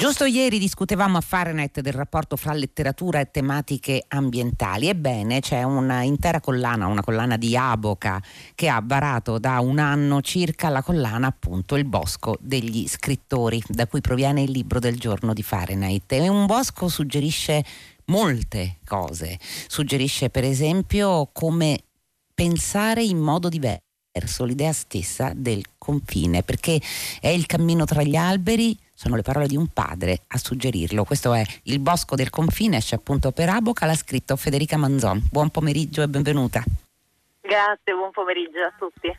Giusto ieri discutevamo a Fahrenheit del rapporto fra letteratura e tematiche ambientali. Ebbene, c'è un'intera collana, una collana di Aboca, che ha varato da un anno circa la collana appunto Il Bosco degli scrittori, da cui proviene il libro del giorno di Fahrenheit. E un bosco suggerisce molte cose. Suggerisce per esempio come pensare in modo diverso l'idea stessa del confine, perché è il cammino tra gli alberi sono le parole di un padre a suggerirlo. Questo è Il bosco del confine, esce appunto per Aboca, l'ha scritto Federica Manzon. Buon pomeriggio e benvenuta. Grazie, buon pomeriggio a tutti.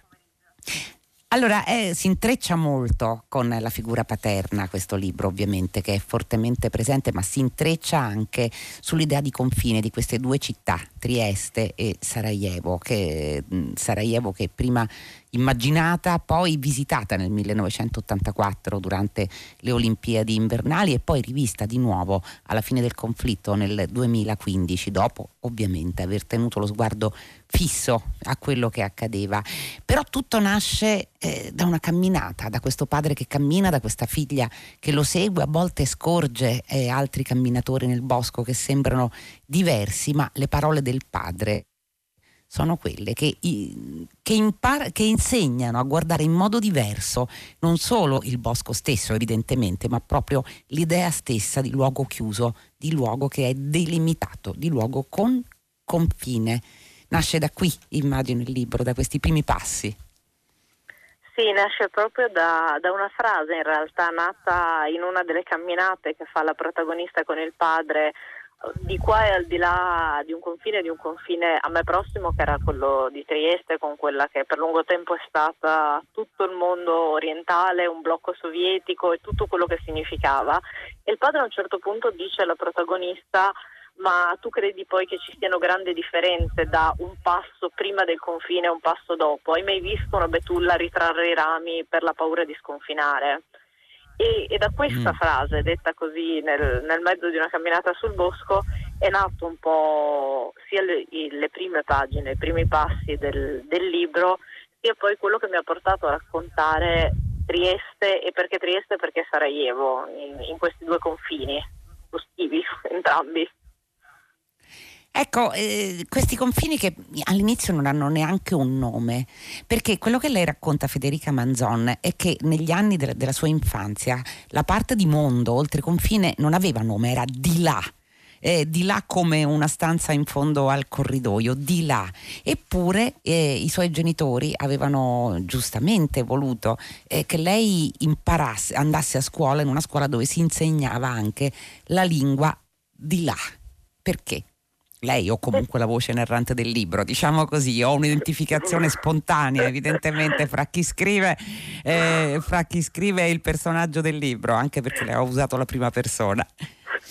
Allora, eh, si intreccia molto con la figura paterna questo libro, ovviamente, che è fortemente presente, ma si intreccia anche sull'idea di confine di queste due città, Trieste e Sarajevo, che, Sarajevo che prima immaginata, poi visitata nel 1984 durante le Olimpiadi invernali e poi rivista di nuovo alla fine del conflitto nel 2015, dopo ovviamente aver tenuto lo sguardo fisso a quello che accadeva. Però tutto nasce eh, da una camminata, da questo padre che cammina, da questa figlia che lo segue, a volte scorge eh, altri camminatori nel bosco che sembrano diversi, ma le parole del padre sono quelle che, che, impar- che, insegnano a guardare in modo diverso non solo il bosco stesso evidentemente, ma proprio l'idea stessa di luogo chiuso, di luogo che è delimitato, di luogo con confine. Nasce da qui, immagino, il libro, da questi primi passi. Sì, nasce proprio da, da, una frase in realtà nata in una delle camminate che fa la protagonista con il padre di qua e al di là di un confine, di un confine a me prossimo che era quello di Trieste con quella che per lungo tempo è stata tutto il mondo orientale, un blocco sovietico e tutto quello che significava. E il padre a un certo punto dice alla protagonista ma tu credi poi che ci siano grandi differenze da un passo prima del confine e un passo dopo? Hai mai visto una betulla ritrarre i rami per la paura di sconfinare? E, e da questa mm. frase, detta così nel, nel, mezzo di una camminata sul bosco, è nato un po' sia le, le prime pagine, i primi passi del, del, libro, sia poi quello che mi ha portato a raccontare Trieste e perché Trieste e perché Sarajevo, in, in questi due confini, estivi entrambi. Ecco, eh, questi confini che all'inizio non hanno neanche un nome, perché quello che lei racconta Federica Manzon è che negli anni de- della sua infanzia la parte di mondo oltre confine non aveva nome, era di là. Eh, di là come una stanza in fondo al corridoio, di là. Eppure eh, i suoi genitori avevano giustamente voluto eh, che lei imparasse, andasse a scuola in una scuola dove si insegnava anche la lingua di là. Perché? Lei o comunque la voce narrante del libro, diciamo così, ho un'identificazione spontanea evidentemente fra chi scrive, eh, fra chi scrive il personaggio del libro, anche perché le ho usato la prima persona.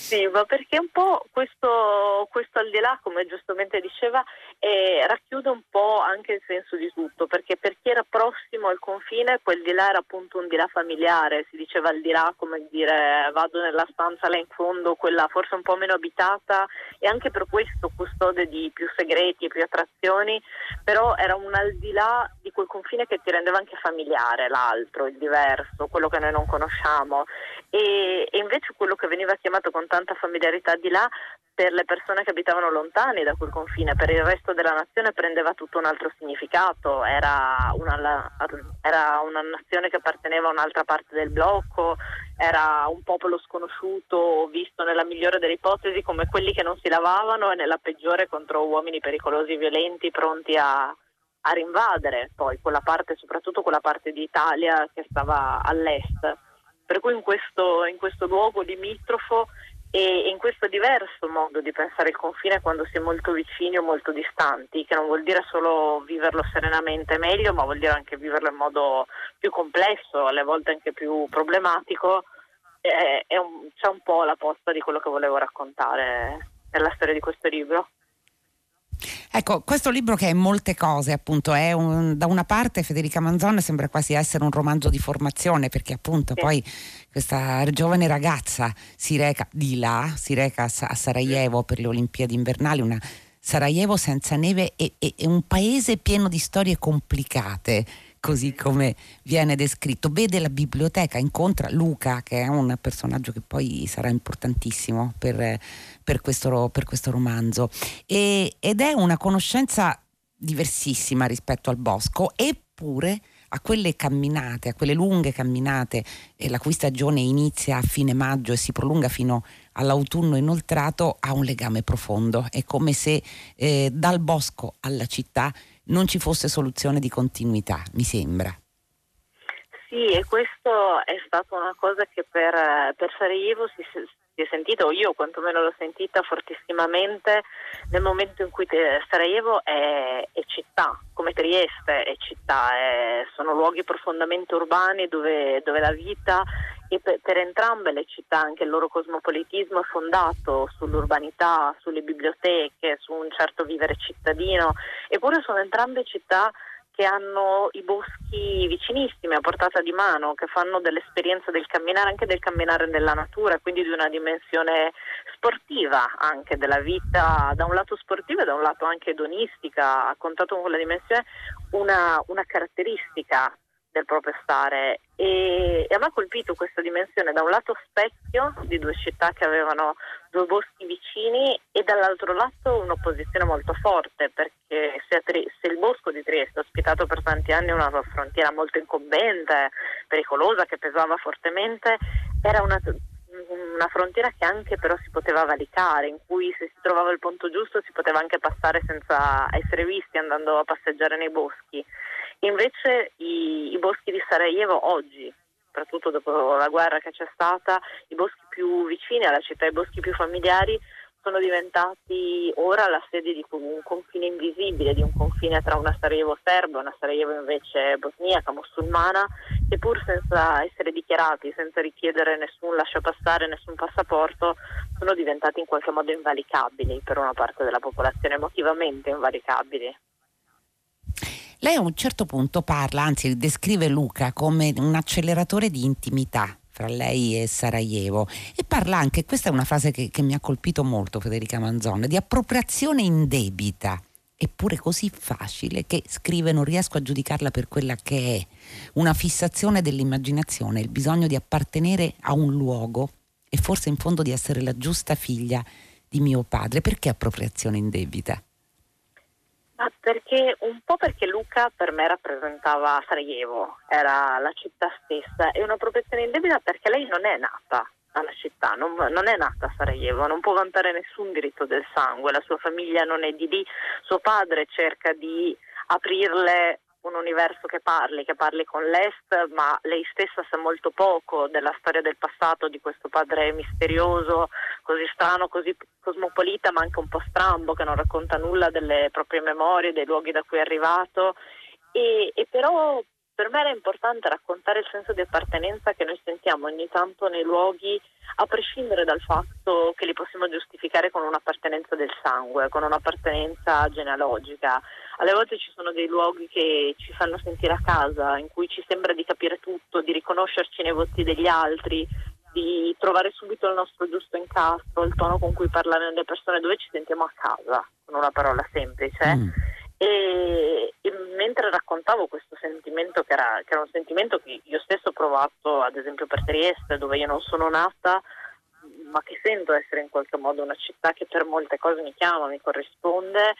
Sì, ma perché un po' questo, questo al di là, come giustamente diceva, eh, racchiude un po' anche il senso di tutto, perché per chi era prossimo al confine, quel di là era appunto un di là familiare, si diceva al di là come dire vado nella stanza là in fondo, quella forse un po' meno abitata e anche per questo custode di più segreti e più attrazioni, però era un al di là di quel confine che ti rendeva anche familiare, l'altro, il diverso, quello che noi non conosciamo. E, e invece quello che veniva chiamato con tanta familiarità di là per le persone che abitavano lontani da quel confine, per il resto della nazione prendeva tutto un altro significato, era una, era una nazione che apparteneva a un'altra parte del blocco, era un popolo sconosciuto visto nella migliore delle ipotesi come quelli che non si lavavano e nella peggiore contro uomini pericolosi e violenti pronti a, a rinvadere poi quella parte, soprattutto quella parte d'Italia che stava all'est. Per cui in questo, in questo luogo limitrofo e in questo diverso modo di pensare il confine quando si è molto vicini o molto distanti, che non vuol dire solo viverlo serenamente meglio, ma vuol dire anche viverlo in modo più complesso, alle volte anche più problematico, è, è un, c'è un po' la posta di quello che volevo raccontare nella storia di questo libro. Ecco, questo libro che è molte cose, appunto, è un, da una parte Federica Manzon sembra quasi essere un romanzo di formazione, perché appunto sì. poi questa giovane ragazza si reca di là, si reca a Sarajevo per le Olimpiadi invernali, una Sarajevo senza neve e, e, e un paese pieno di storie complicate così come viene descritto. Vede la biblioteca, incontra Luca, che è un personaggio che poi sarà importantissimo per, per, questo, per questo, romanzo, e, ed è una conoscenza diversissima rispetto al bosco, eppure a quelle camminate, a quelle lunghe camminate, la cui stagione inizia a fine maggio e si prolunga fino all'autunno inoltrato, ha un legame profondo. È come se eh, dal bosco alla città non ci fosse soluzione di continuità, mi sembra. Sì, e questo è stata una cosa che per, per Sarajevo si, si, è sentita, o io quantomeno l'ho sentita fortissimamente nel momento in cui Sarajevo è, è città, come Trieste è città, è, sono luoghi profondamente urbani dove, dove la vita e per, per, entrambe le città anche il loro cosmopolitismo è fondato sull'urbanità, sulle biblioteche, su un certo vivere cittadino, eppure sono entrambe città che hanno i boschi vicinissimi a portata di mano, che fanno dell'esperienza del camminare, anche del camminare nella natura, quindi di una dimensione sportiva anche della vita, da un lato sportivo e da un lato anche edonistica, ha contato con quella dimensione una, una caratteristica del proprio stare e, e a me ha colpito questa dimensione da un lato specchio di due città che avevano due boschi vicini e dall'altro lato un'opposizione molto forte perché se, se, il bosco di Trieste ha ospitato per tanti anni una frontiera molto incombente, pericolosa, che pesava fortemente, era una, una frontiera che anche però si poteva valicare, in cui se si trovava il punto giusto si poteva anche passare senza essere visti andando a passeggiare nei boschi. Invece i, i boschi di Sarajevo oggi, soprattutto dopo la guerra che c'è stata, i boschi più vicini alla città, i boschi più familiari, sono diventati ora la sede di un confine invisibile, di un confine tra una Sarajevo serba e una Sarajevo invece bosniaca, musulmana, che pur senza essere dichiarati, senza richiedere nessun lasciapassare, nessun passaporto, sono diventati in qualche modo invalicabili per una parte della popolazione, emotivamente invalicabili. Lei a un certo punto parla, anzi descrive Luca come un acceleratore di intimità fra lei e Sarajevo e parla anche, questa è una frase che, che mi ha colpito molto Federica Manzon, di appropriazione indebita eppure così facile che scrive non riesco a giudicarla per quella che è, una fissazione dell'immaginazione, il bisogno di appartenere a un luogo e forse in fondo di essere la giusta figlia di mio padre. Perché appropriazione indebita? Ah, perché, un po' perché Luca per me rappresentava Sarajevo, era la città stessa e una protezione indebita perché lei non è nata alla città, non, non, è nata a Sarajevo, non può vantare nessun diritto del sangue, la sua famiglia non è di lì, suo padre cerca di aprirle un universo che parli, che parli con l'Est, ma lei stessa sa molto poco della storia del passato di questo padre misterioso, così strano, così cosmopolita, ma anche un po' strambo, che non racconta nulla delle proprie memorie, dei luoghi da cui è arrivato. E, e però per me era importante raccontare il senso di appartenenza che noi sentiamo ogni tanto nei luoghi, a prescindere dal fatto che li possiamo giustificare con un'appartenenza del sangue, con un'appartenenza genealogica. Alle volte ci sono dei luoghi che ci fanno sentire a casa, in cui ci sembra di capire tutto, di riconoscerci nei voti degli altri, di trovare subito il nostro giusto incastro, il tono con cui parlare le persone, dove ci sentiamo a casa, con una parola semplice. Mm. E, e, mentre raccontavo questo sentimento, che era, che era, un sentimento che io stesso ho provato, ad esempio per Trieste, dove io non sono nata, ma che sento essere in qualche modo una città che per molte cose mi chiama, mi corrisponde.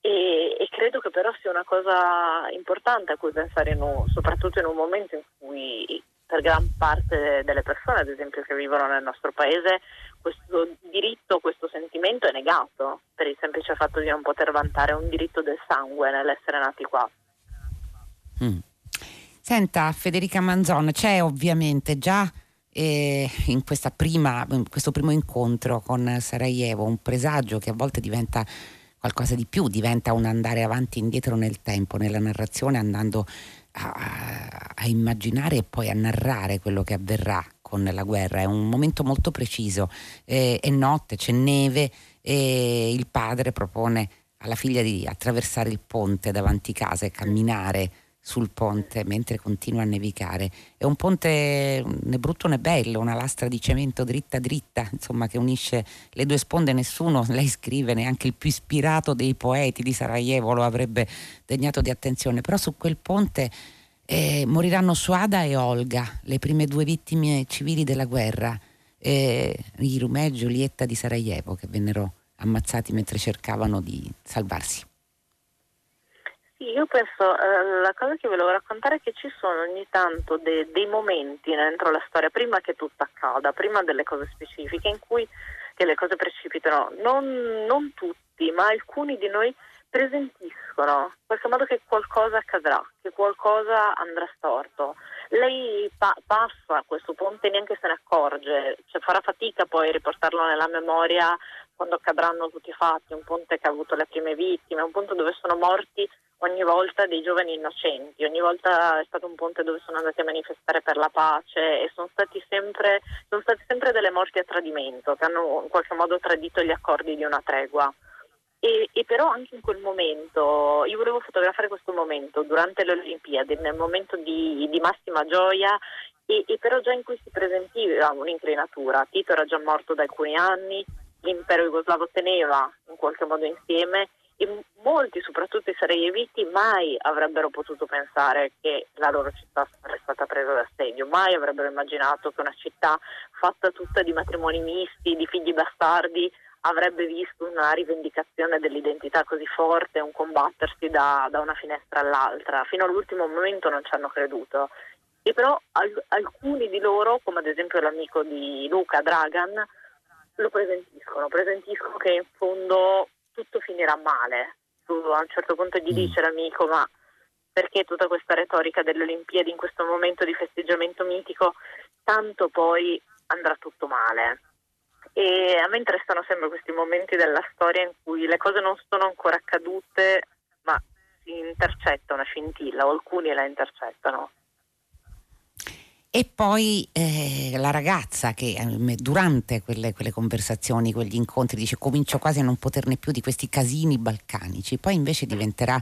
E, e credo che però sia una cosa importante a cui pensare, in un, soprattutto in un momento in cui per gran parte delle persone, ad esempio, che vivono nel nostro paese, questo diritto, questo sentimento è negato per il semplice fatto di non poter vantare un diritto del sangue nell'essere nati qua. Mm. Senta, Federica Manzon, c'è ovviamente già eh, in, prima, in questo primo incontro con Sarajevo un presagio che a volte diventa qualcosa di più, diventa un andare avanti e indietro nel tempo, nella narrazione, andando a, a, immaginare e poi a narrare quello che avverrà con la guerra. È un momento molto preciso. Eh, è notte, c'è neve e il padre propone alla figlia di attraversare il ponte davanti casa e camminare sul ponte mentre continua a nevicare. È un ponte né brutto né bello, una lastra di cemento dritta dritta, insomma, che unisce le due sponde. Nessuno, lei scrive, neanche il più ispirato dei poeti di Sarajevo lo avrebbe degnato di attenzione, però su quel ponte Eh, moriranno Suada e Olga, le prime due vittime civili della guerra, eh, Rumè e Giulietta di Sarajevo, che vennero ammazzati mentre cercavano di salvarsi. Io penso, eh, la cosa che volevo raccontare è che ci sono ogni tanto de- dei momenti dentro la storia, prima che tutto accada, prima delle cose specifiche, in cui le cose precipitano. Non, non tutti, ma alcuni di noi presentiscono in qualche modo che qualcosa accadrà, che qualcosa andrà storto. Lei pa- passa questo ponte e neanche se ne accorge, cioè farà fatica poi a riportarlo nella memoria quando accadranno tutti i fatti, un ponte che ha avuto le prime vittime, un ponte dove sono morti ogni volta dei giovani innocenti, ogni volta è stato un ponte dove sono andati a manifestare per la pace e sono sempre, sono state sempre delle morti a tradimento che hanno in qualche modo tradito gli accordi di una tregua. E, e, però anche in quel momento, io volevo fotografare questo momento durante le Olimpiadi, nel momento di, di massima gioia e, e, però già in cui si presentiva un'inclinatura. Tito era già morto da alcuni anni, l'impero jugoslavo teneva in qualche modo insieme e molti, soprattutto i sarajeviti, mai avrebbero potuto pensare che la loro città sarebbe stata presa d'assedio, mai avrebbero immaginato che una città fatta tutta di matrimoni misti, di figli bastardi, avrebbe visto una rivendicazione dell'identità così forte, un combattersi da, da una finestra all'altra. Fino all'ultimo momento non ci hanno creduto. E però al, alcuni di loro, come ad esempio l'amico di Luca Dragan, lo presentiscono, presentiscono che in fondo tutto finirà male. Tu a un certo punto gli mm. dice l'amico, ma perché tutta questa retorica delle Olimpiadi in questo momento di festeggiamento mitico, tanto poi andrà tutto male. E a me interessano sempre questi momenti della storia in cui le cose non sono ancora accadute, ma si intercetta una scintilla o alcuni la intercettano. E poi eh, la ragazza che eh, durante quelle, quelle, conversazioni, quegli incontri, dice comincio quasi a non poterne più di questi casini balcanici, poi invece diventerà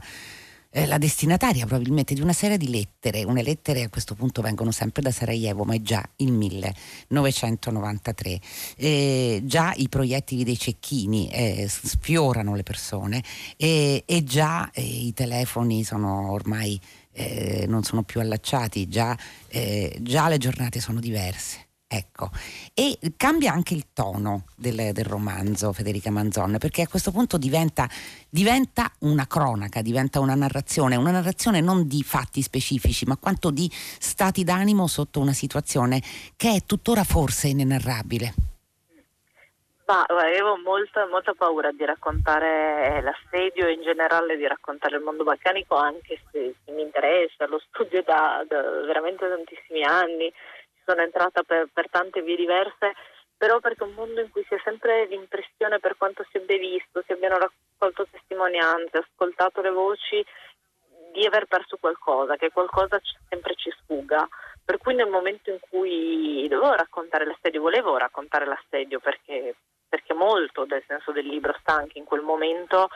eh, la destinataria probabilmente di una serie di lettere. Une lettere a questo punto vengono sempre da Sarajevo, ma è già il 1993. Eh, già i proiettili dei cecchini eh, sfiorano le persone e già eh, i telefoni sono ormai eh, non sono più allacciati, già, già le giornate sono diverse. Ecco, e cambia anche il tono del, del, romanzo Federica Manzon, perché a questo punto diventa, diventa, una cronaca, diventa una narrazione, una narrazione non di fatti specifici, ma quanto di stati d'animo sotto una situazione che è tuttora forse inenarrabile. Ma avevo molta, molta paura di raccontare l'assedio in generale di raccontare il mondo balcanico, anche se, se mi interessa, lo studio da, da, veramente tantissimi anni, sono entrata per, per tante vie diverse, però perché è un mondo in cui si ha sempre l'impressione, per quanto si abbia visto, si abbiano raccolto testimonianze, ascoltato le voci, di aver perso qualcosa, che qualcosa sempre ci sfuga. Per cui nel momento in cui dovevo raccontare l'assedio, volevo raccontare l'assedio perché perché molto del senso del libro sta anche in quel momento,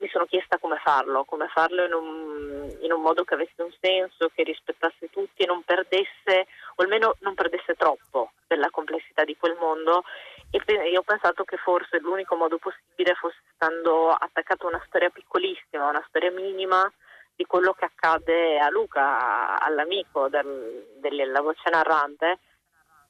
mi sono chiesta come farlo, come farlo in un, in un, modo che avesse un senso, che rispettasse tutti e non perdesse, o almeno non perdesse troppo della complessità di quel mondo. E io ho pensato che forse l'unico modo possibile fosse stando attaccato a una storia piccolissima, una storia minima di quello che accade a Luca, all'amico del, della voce narrante,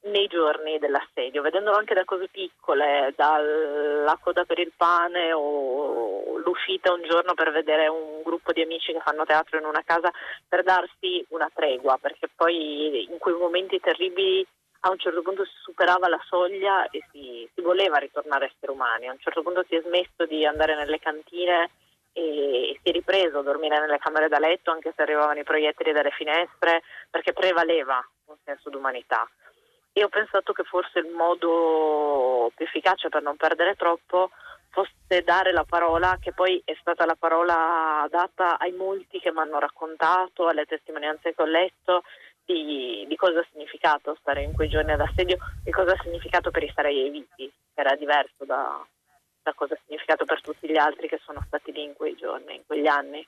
nei giorni dell'assedio, vedendolo anche da cose piccole, dalla coda per il pane o l'uscita un giorno per vedere un gruppo di amici che fanno teatro in una casa per darsi una tregua, perché poi in quei momenti terribili a un certo punto si superava la soglia e si, si voleva ritornare a essere umani, a un certo punto si è smesso di andare nelle cantine e si è ripreso a dormire nelle camere da letto anche se arrivavano i proiettili dalle finestre perché prevaleva un senso d'umanità e ho pensato che forse il modo più efficace per non perdere troppo fosse dare la parola, che poi è stata la parola data ai molti che mi hanno raccontato, alle testimonianze che ho letto, di, di, cosa ha significato stare in quei giorni ad assedio e cosa ha significato per i sarajeviti, che era diverso da, da cosa ha significato per tutti gli altri che sono stati lì in quei giorni, in quegli anni.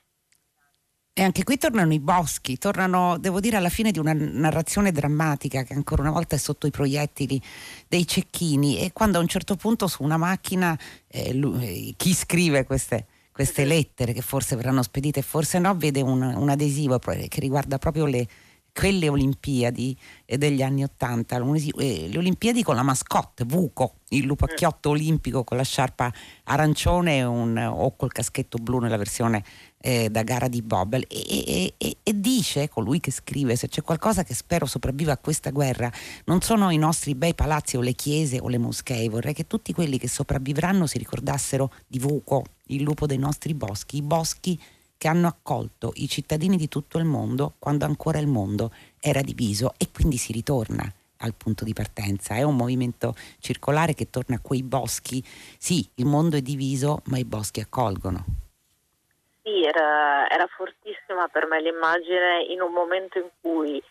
E anche qui tornano i boschi, tornano, devo dire, alla fine di una narrazione drammatica che ancora una volta è sotto i proiettili dei cecchini. E quando a un certo punto su una macchina eh, lui, eh, chi scrive queste, queste lettere che forse verranno spedite, forse no, vede un, un adesivo che riguarda proprio le, quelle Olimpiadi degli anni Ottanta, eh, le Olimpiadi con la mascotte Vuco, il lupacchiotto olimpico con la sciarpa arancione un, o col caschetto blu nella versione eh, da gara di Bobbel e, e, e, dice, colui che scrive, se c'è qualcosa che spero sopravviva a questa guerra, non sono i nostri bei palazzi o le chiese o le moschee, vorrei che tutti quelli che sopravvivranno si ricordassero di Vuco, il lupo dei nostri boschi, i boschi che hanno accolto i cittadini di tutto il mondo quando ancora il mondo era diviso e quindi si ritorna al punto di partenza. È un movimento circolare che torna a quei boschi. Sì, il mondo è diviso, ma i boschi accolgono. Sì, era, era fortissima per me l'immagine in un momento in cui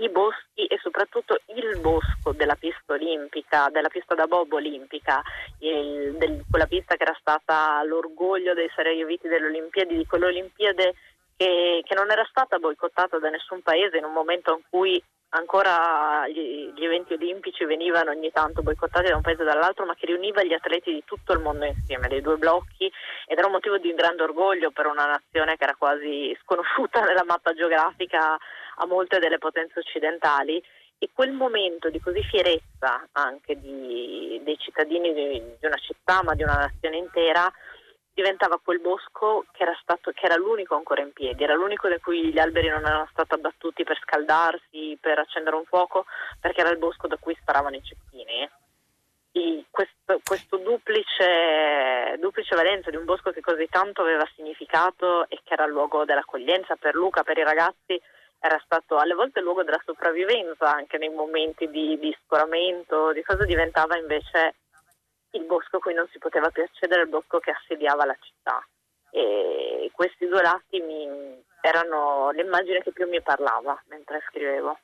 i boschi e soprattutto il bosco della pista olimpica, della pista da bob olimpica, il, del, quella pista che era stata l'orgoglio dei sarajeviti delle Olimpiadi, di quelle Olimpiadi che, che, non era stata boicottata da nessun paese in un momento in cui ancora gli, gli, eventi olimpici venivano ogni tanto boicottati da un paese o dall'altro, ma che riuniva gli atleti di tutto il mondo insieme, dei due blocchi, ed era un motivo di grande orgoglio per una nazione che era quasi sconosciuta nella mappa geografica a molte delle potenze occidentali. E quel momento di così fierezza anche di, dei cittadini di, di, una città ma di una nazione intera diventava quel bosco che era, stato, che era l'unico ancora in piedi, era l'unico da cui gli alberi non erano stati abbattuti per scaldarsi, per accendere un fuoco, perché era il bosco da cui sparavano i cecchini. Questo, questo duplice, duplice valenza di un bosco che così tanto aveva significato e che era il luogo dell'accoglienza per Luca, per i ragazzi, era stato alle volte il luogo della sopravvivenza anche nei momenti di, di scoramento, di cosa diventava invece il bosco cui non si poteva più accedere, il bosco che assediava la città. E questi due lati mi, erano l'immagine che più mi parlava mentre scrivevo.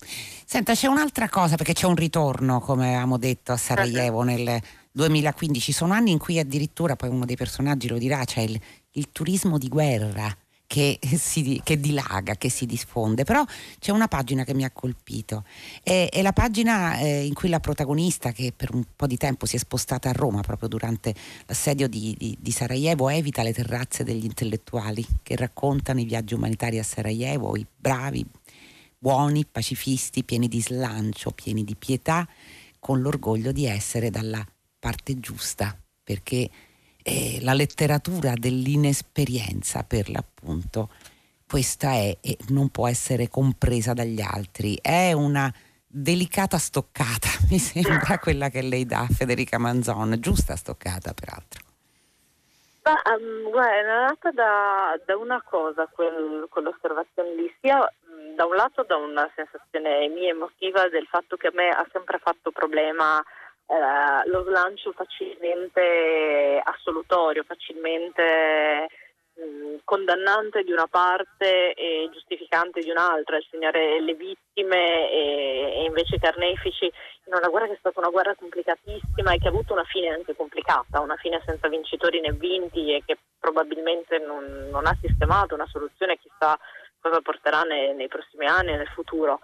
Senta, c'è un'altra cosa, perché c'è un ritorno, come avevamo detto, a Sarajevo nel 2015. Sono anni in cui addirittura, poi uno dei personaggi lo dirà, c'è il, il turismo di guerra che, si, che, dilaga, che si diffonde, però c'è una pagina che mi ha colpito, è, è la pagina eh, in cui la protagonista, che per un po' di tempo si è spostata a Roma proprio durante l'assedio di, di, di Sarajevo, evita le terrazze degli intellettuali che raccontano i viaggi umanitari a Sarajevo, i bravi, buoni, pacifisti, pieni di slancio, pieni di pietà, con l'orgoglio di essere dalla parte giusta, perché eh, la letteratura dell'inesperienza per l'appunto, questa è e non può essere compresa dagli altri, è una delicata stoccata, mi sembra quella che lei dà a Federica Manzon, giusta stoccata peraltro. Ma, um, guarda, è nata da, da, una cosa quel, quell'osservazione lì, sia. Da un lato da una sensazione mia emotiva del fatto che a me ha sempre fatto problema eh, lo slancio facilmente assolutorio, facilmente mm, condannante di una parte e giustificante di un'altra, insegnare le vittime e, e, invece i carnefici in una guerra che è stata una guerra complicatissima e che ha avuto una fine anche complicata, una fine senza vincitori né vinti e che probabilmente non, non ha sistemato una soluzione, chissà cosa porterà nei, nei prossimi anni e nel futuro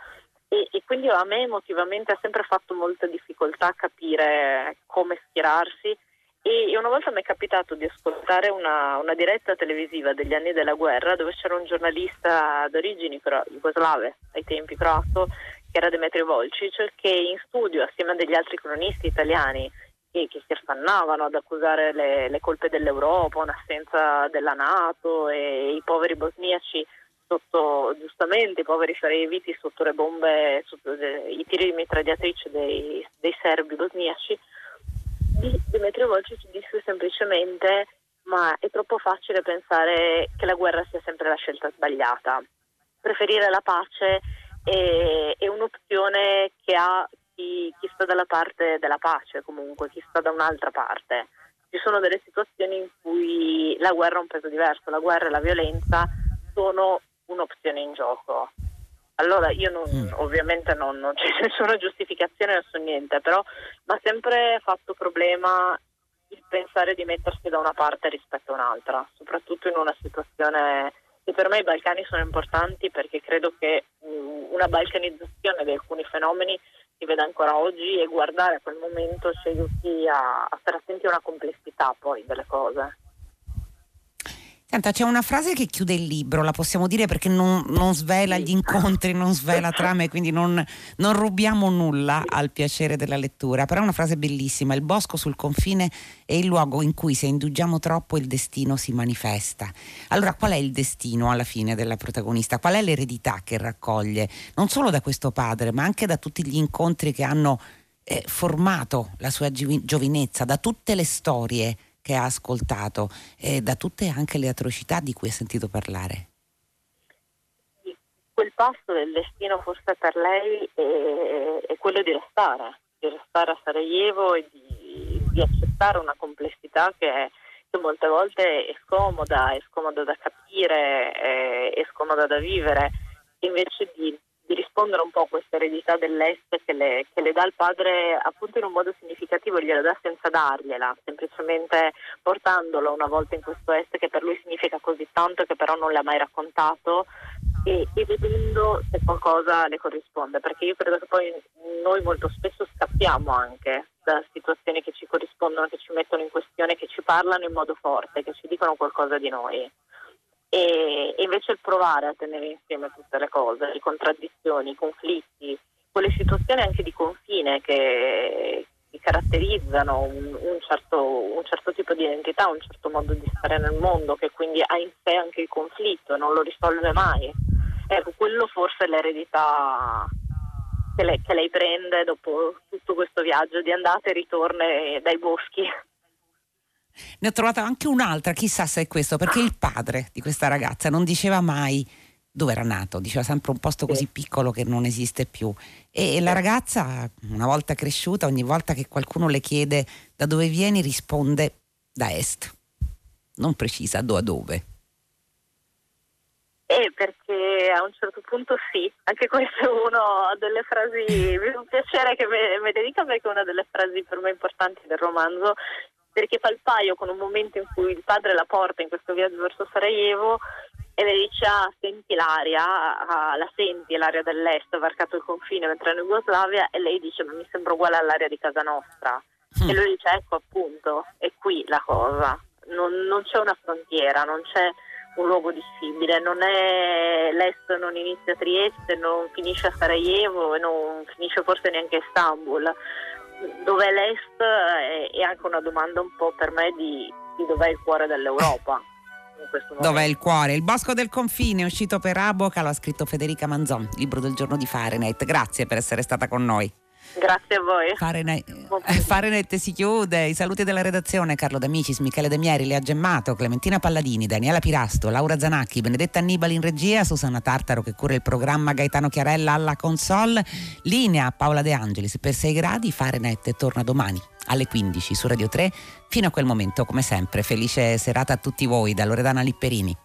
e, e, quindi a me emotivamente ha sempre fatto molta difficoltà capire come schierarsi. E una volta mi è capitato di ascoltare una, una diretta televisiva degli anni della guerra dove c'era un giornalista d'origini jugoslave ai tempi croato che era Demetrio Volcic che in studio assieme a degli altri cronisti italiani che, che si affannavano ad accusare le, le colpe dell'Europa, un'assenza della Nato e i poveri bosniaci sotto giustamente i poveri sareviti sotto le bombe, sotto le, i tiri di mitragliatrice dei, dei serbi bosniaci, Dimitrio Volci ci disse semplicemente ma è troppo facile pensare che la guerra sia sempre la scelta sbagliata. Preferire la pace è, è un'opzione che ha chi, chi sta dalla parte della pace comunque, chi sta da un'altra parte. Ci sono delle situazioni in cui la guerra ha un peso diverso, la guerra e la violenza sono un'opzione in gioco. Allora io non, mm. ovviamente non, non c'è nessuna giustificazione, non so niente, però mi ha sempre fatto problema il pensare di mettersi da una parte rispetto a un'altra, soprattutto in una situazione e per me i Balcani sono importanti perché credo che una balcanizzazione di alcuni fenomeni si veda ancora oggi e guardare a quel momento ci aiuti a, a stare attenti a una complessità poi delle cose. Senta, c'è una frase che chiude il libro, la possiamo dire perché non, non svela gli incontri, non svela trame, quindi non, non, rubiamo nulla al piacere della lettura, però è una frase bellissima, il bosco sul confine è il luogo in cui se indugiamo troppo il destino si manifesta. Allora qual è il destino alla fine della protagonista? Qual è l'eredità che raccoglie non solo da questo padre, ma anche da tutti gli incontri che hanno eh, formato la sua giovinezza, da tutte le storie che ha ascoltato e da tutte anche le atrocità di cui ha sentito parlare? Quel passo del destino forse per lei è, è quello di restare, di restare a Sarajevo e di, di accettare una complessità che, che, molte volte è scomoda, è scomoda da capire, è, è scomoda da vivere, invece di di rispondere un po' a questa eredità dell'Est che le, che le, dà il padre appunto in un modo significativo, gliela dà senza dargliela, semplicemente portandolo una volta in questo Est che per lui significa così tanto che però non le ha mai raccontato e, e vedendo se qualcosa le corrisponde, perché io credo che poi noi molto spesso scappiamo anche da situazioni che ci corrispondono, che ci mettono in questione, che ci parlano in modo forte, che ci dicono qualcosa di noi e, invece il provare a tenere insieme tutte le cose, le contraddizioni, i conflitti, quelle situazioni anche di confine che, caratterizzano un, un, certo, un, certo, tipo di identità, un certo modo di stare nel mondo, che quindi ha in sé anche il conflitto, non lo risolve mai. Ecco, quello forse è l'eredità che lei, che lei prende dopo tutto questo viaggio di andata e ritorno dai boschi. Ne ho trovata anche un'altra, chissà se è questo, perché il padre di questa ragazza non diceva mai dove era nato, diceva sempre un posto così piccolo che non esiste più. E la ragazza, una volta cresciuta, ogni volta che qualcuno le chiede da dove vieni, risponde da est. Non precisa do a dove. Eh, perché a un certo punto sì, anche questa è una delle frasi, mi fa piacere che me, me dedica perché è una delle frasi per me importanti del romanzo perché fa il paio con un momento in cui il padre la porta in questo viaggio verso Sarajevo e le dice ah senti l'aria, ah, la senti l'aria dell'est, ha varcato il confine mentre in Jugoslavia? E lei dice ma mi sembra uguale all'aria di casa nostra. Mm. e lui dice ecco appunto è qui la cosa, non, non c'è una frontiera, non c'è un luogo dissimile, non è l'est non inizia a Trieste, non finisce a Sarajevo e non finisce forse neanche a Istanbul dov'è l'Est è anche una domanda un po' per me di, di dov'è il cuore dell'Europa. Dov'è il cuore? Il bosco del confine, uscito per Aboca, lo ha scritto Federica Manzon, libro del giorno di Fahrenheit. Grazie per essere stata con noi. Grazie a voi. Fahrenheit, Fahrenheit si chiude. I saluti della redazione: Carlo D'Amicis, Michele De Mieri, Lea Gemmato, Clementina Palladini, Daniela Pirasto, Laura Zanacchi, Benedetta Annibali in regia, Susanna Tartaro che cura il programma, Gaetano Chiarella alla console. Linea Paola De Angelis per 6 gradi. Fahrenheit torna domani alle 15 su Radio 3. Fino a quel momento, come sempre, felice serata a tutti voi da Loredana Lipperini.